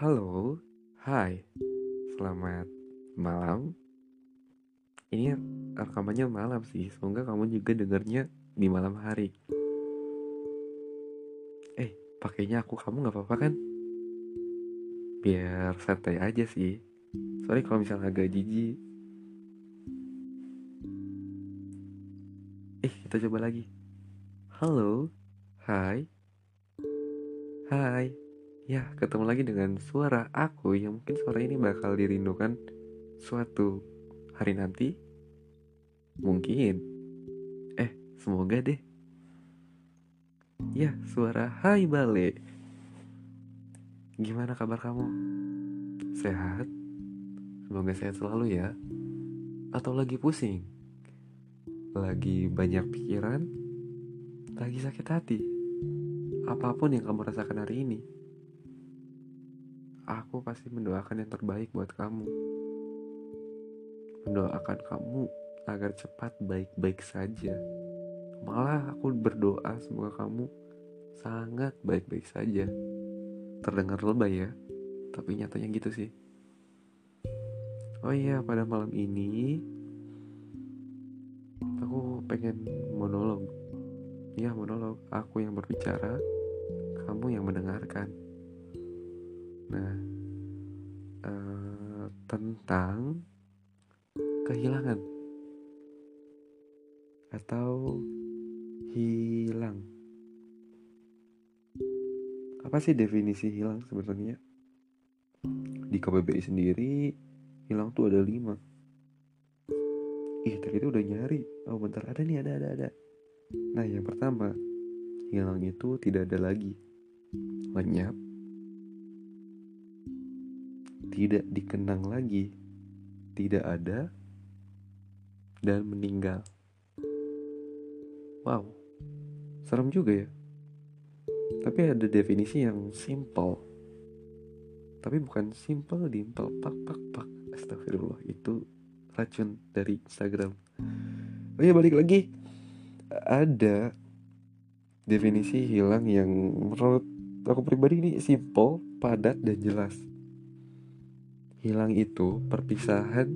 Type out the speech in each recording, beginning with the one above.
Halo, hai, selamat malam. Ini rekamannya malam sih, semoga kamu juga dengarnya di malam hari. Eh, pakainya aku kamu nggak apa-apa kan? Biar santai aja sih. Sorry kalau misalnya agak jijik. Eh, kita coba lagi. Halo, hai, hai. Ya, ketemu lagi dengan suara aku yang mungkin suara ini bakal dirindukan suatu hari nanti. Mungkin. Eh, semoga deh. Ya, suara Hai Bale. Gimana kabar kamu? Sehat? Semoga sehat selalu ya. Atau lagi pusing? Lagi banyak pikiran? Lagi sakit hati? Apa pun yang kamu rasakan hari ini aku pasti mendoakan yang terbaik buat kamu. Mendoakan kamu agar cepat baik-baik saja. Malah aku berdoa semoga kamu sangat baik-baik saja. Terdengar lebay ya, tapi nyatanya gitu sih. Oh iya, pada malam ini aku pengen monolog. Ya, monolog. Aku yang berbicara, kamu yang mendengarkan. Nah, uh, tentang kehilangan atau hilang. Apa sih definisi hilang sebenarnya? Di KBBI sendiri, hilang tuh ada lima. Ih, tadi itu udah nyari. Oh, bentar ada nih, ada, ada, ada. Nah, yang pertama, hilang itu tidak ada lagi. Lenyap, tidak dikenang lagi, tidak ada, dan meninggal. Wow, serem juga ya. Tapi ada definisi yang simple. Tapi bukan simple, dimple, pak, pak, pak. Astagfirullah, itu racun dari Instagram. Oh iya, balik lagi. Ada definisi hilang yang menurut aku pribadi ini simple, padat, dan jelas. Hilang itu perpisahan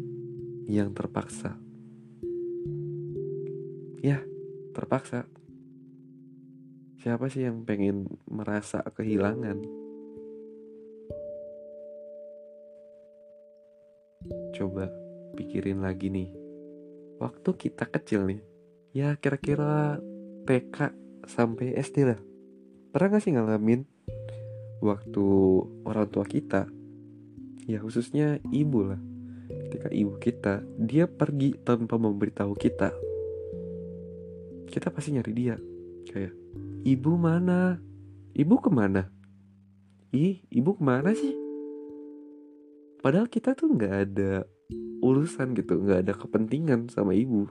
yang terpaksa. Ya, terpaksa. Siapa sih yang pengen merasa kehilangan? Coba pikirin lagi nih. Waktu kita kecil nih, ya kira-kira TK sampai SD lah. Pernah gak sih ngalamin waktu orang tua kita ya khususnya ibu lah. Ketika ibu kita dia pergi tanpa memberitahu kita. Kita pasti nyari dia. Kayak ibu mana? Ibu ke mana? Ih ibu ke mana sih? Padahal kita tuh nggak ada urusan gitu nggak ada kepentingan sama ibu.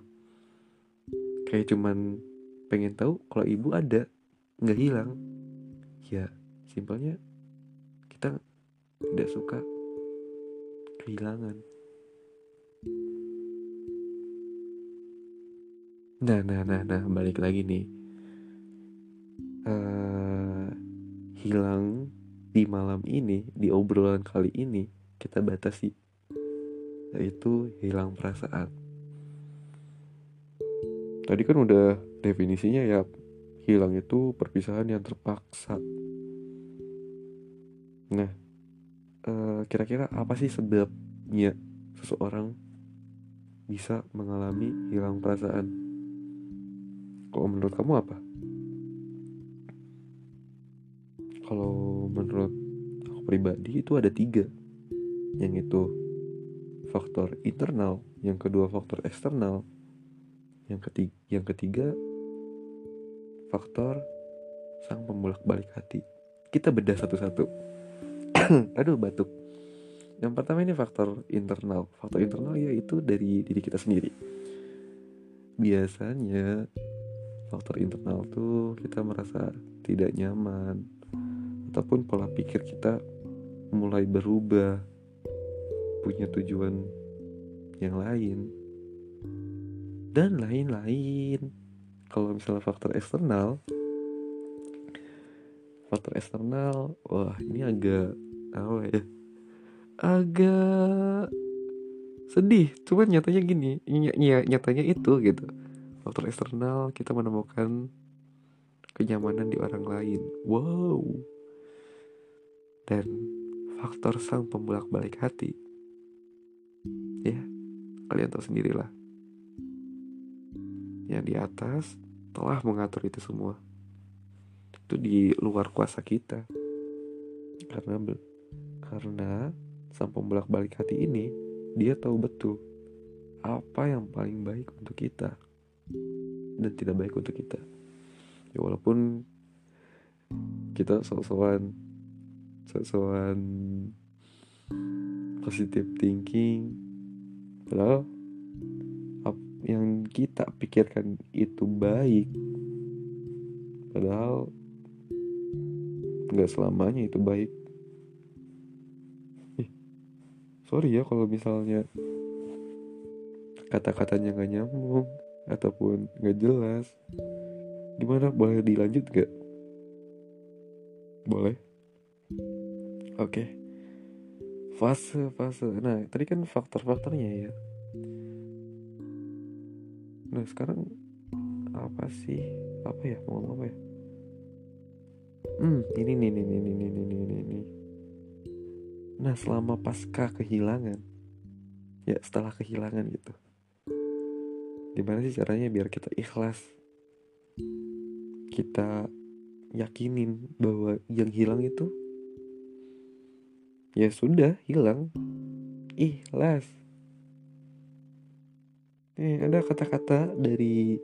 Kayak cuman pengen tahu kalau ibu ada nggak hilang. Ya simpelnya kita tidak suka kehilangan. Nah, nah, nah, nah, balik lagi nih. Uh, hilang di malam ini, di obrolan kali ini, kita batasi. Yaitu hilang perasaan. Tadi kan udah definisinya ya, hilang itu perpisahan yang terpaksa. Nah, Eh, kira-kira uh, apa sih sebabnya seseorang bisa mengalami hilang perasaan? Kalau menurut kamu apa? Kalau menurut aku pribadi itu ada tiga, yang itu faktor internal, yang kedua faktor eksternal, yang ketiga, yang ketiga faktor sang pembolak balik hati. Kita bedah satu-satu. aduh batuk. Yang pertama ini faktor internal. Faktor internal yaitu dari diri kita sendiri. Biasanya faktor internal tuh kita merasa tidak nyaman. Ataupun pola pikir kita mulai berubah. Punya tujuan yang lain. Dan lain-lain. Kalau misalnya faktor eksternal faktor eksternal wah ini agak apa ya. Agak sedih. Cuman nyatanya gini ny ny nyatanya itu gitu. Faktor eksternal kita menemukan kenyamanan di orang lain. Wow. Dan faktor sang pembulak balik hati. Ya kalian tahu sendirilah. Yang di atas telah mengatur itu semua. Itu di luar kuasa kita. Karena karena sang pembulak balik hati ini dia tahu betul apa yang paling baik untuk kita dan tidak baik untuk kita. Ya walaupun kita sok-sokan sok-sokan positive thinking padahal yang kita pikirkan itu baik padahal nggak selamanya itu baik sorry ya kalau misalnya kata-katanya nggak nyambung ataupun nggak jelas. Gimana? Boleh dilanjut gak boleh? Oke. Okay. fase fase. Nah tadi kan faktor-faktornya ya. Nah sekarang apa sih? Apa ya? Mau ngomong apa ya? Hmm ini nih ini ini ini ini ini. Nah selama pasca kehilangan Ya setelah kehilangan gitu. Gimana sih caranya biar kita ikhlas? Kita yakinin bahwa yang hilang itu Ya sudah hilang. Ikhlas. Eh ada kata-kata dari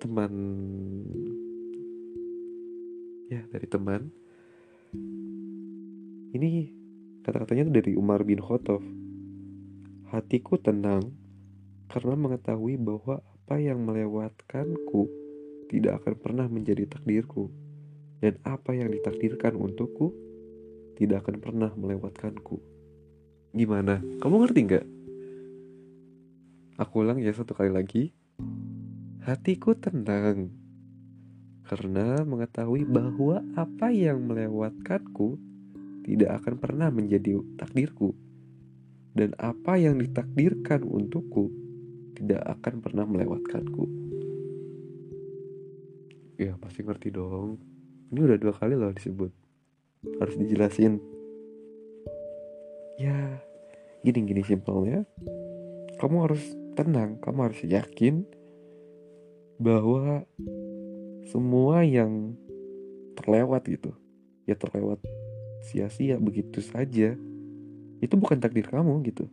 teman. Ya dari teman. Ini Kata-katanya itu dari Umar bin Khattab. Hatiku tenang karena mengetahui bahwa apa yang melewatkanku tidak akan pernah menjadi takdirku. Dan apa yang ditakdirkan untukku tidak akan pernah melewatkanku. Gimana? Kamu ngerti nggak? Aku ulang ya satu kali lagi. Hatiku tenang karena mengetahui bahwa apa yang melewatkanku tidak akan pernah menjadi takdirku. Dan apa yang ditakdirkan untukku tidak akan pernah melewatkanku. Ya pasti ngerti dong. Ini udah dua kali loh disebut. Harus dijelasin. Ya, gini-gini simpelnya. Kamu harus tenang, kamu harus yakin bahwa semua yang terlewat gitu ya terlewat sia-sia begitu saja. Itu bukan takdir kamu gitu.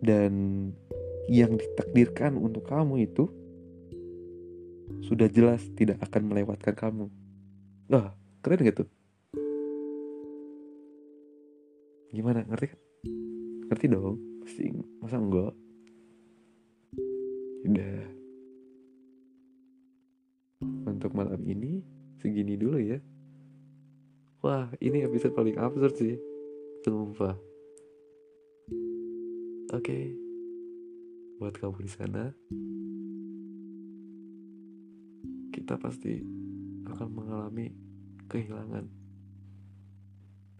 Dan yang ditakdirkan untuk kamu itu sudah jelas tidak akan melewatkan kamu. Wah keren gak tuh? Gimana ngerti kan? Ngerti dong pasti masa enggak? Udah. Untuk malam ini segini dulu ya. Wah ini episode paling absurd sih. Sumpah. Oke. Okay. buat kamu di sana kita pasti akan mengalami kehilangan.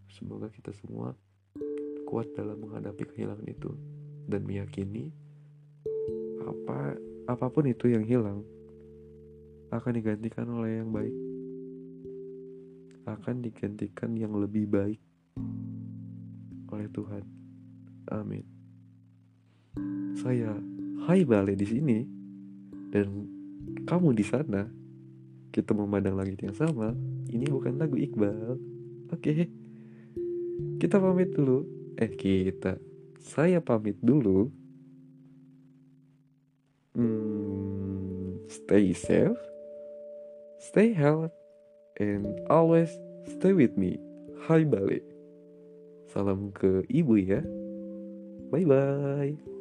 Semoga kita semua kuat dalam menghadapi kehilangan itu dan meyakini apa apa pun itu yang hilang akan digantikan oleh yang baik akan digantikan yang lebih baik oleh Tuhan. Amin. Saya Hai Bale di sini dan kamu di sana. Kita memandang langit yang sama. Ini bukan lagu Iqbal. Oke. Kita pamit dulu. Eh kita. Saya pamit dulu. Hmm, stay safe. Stay healthy and always stay with me. Hai Bale. Salam ke ibu ya. Bye bye.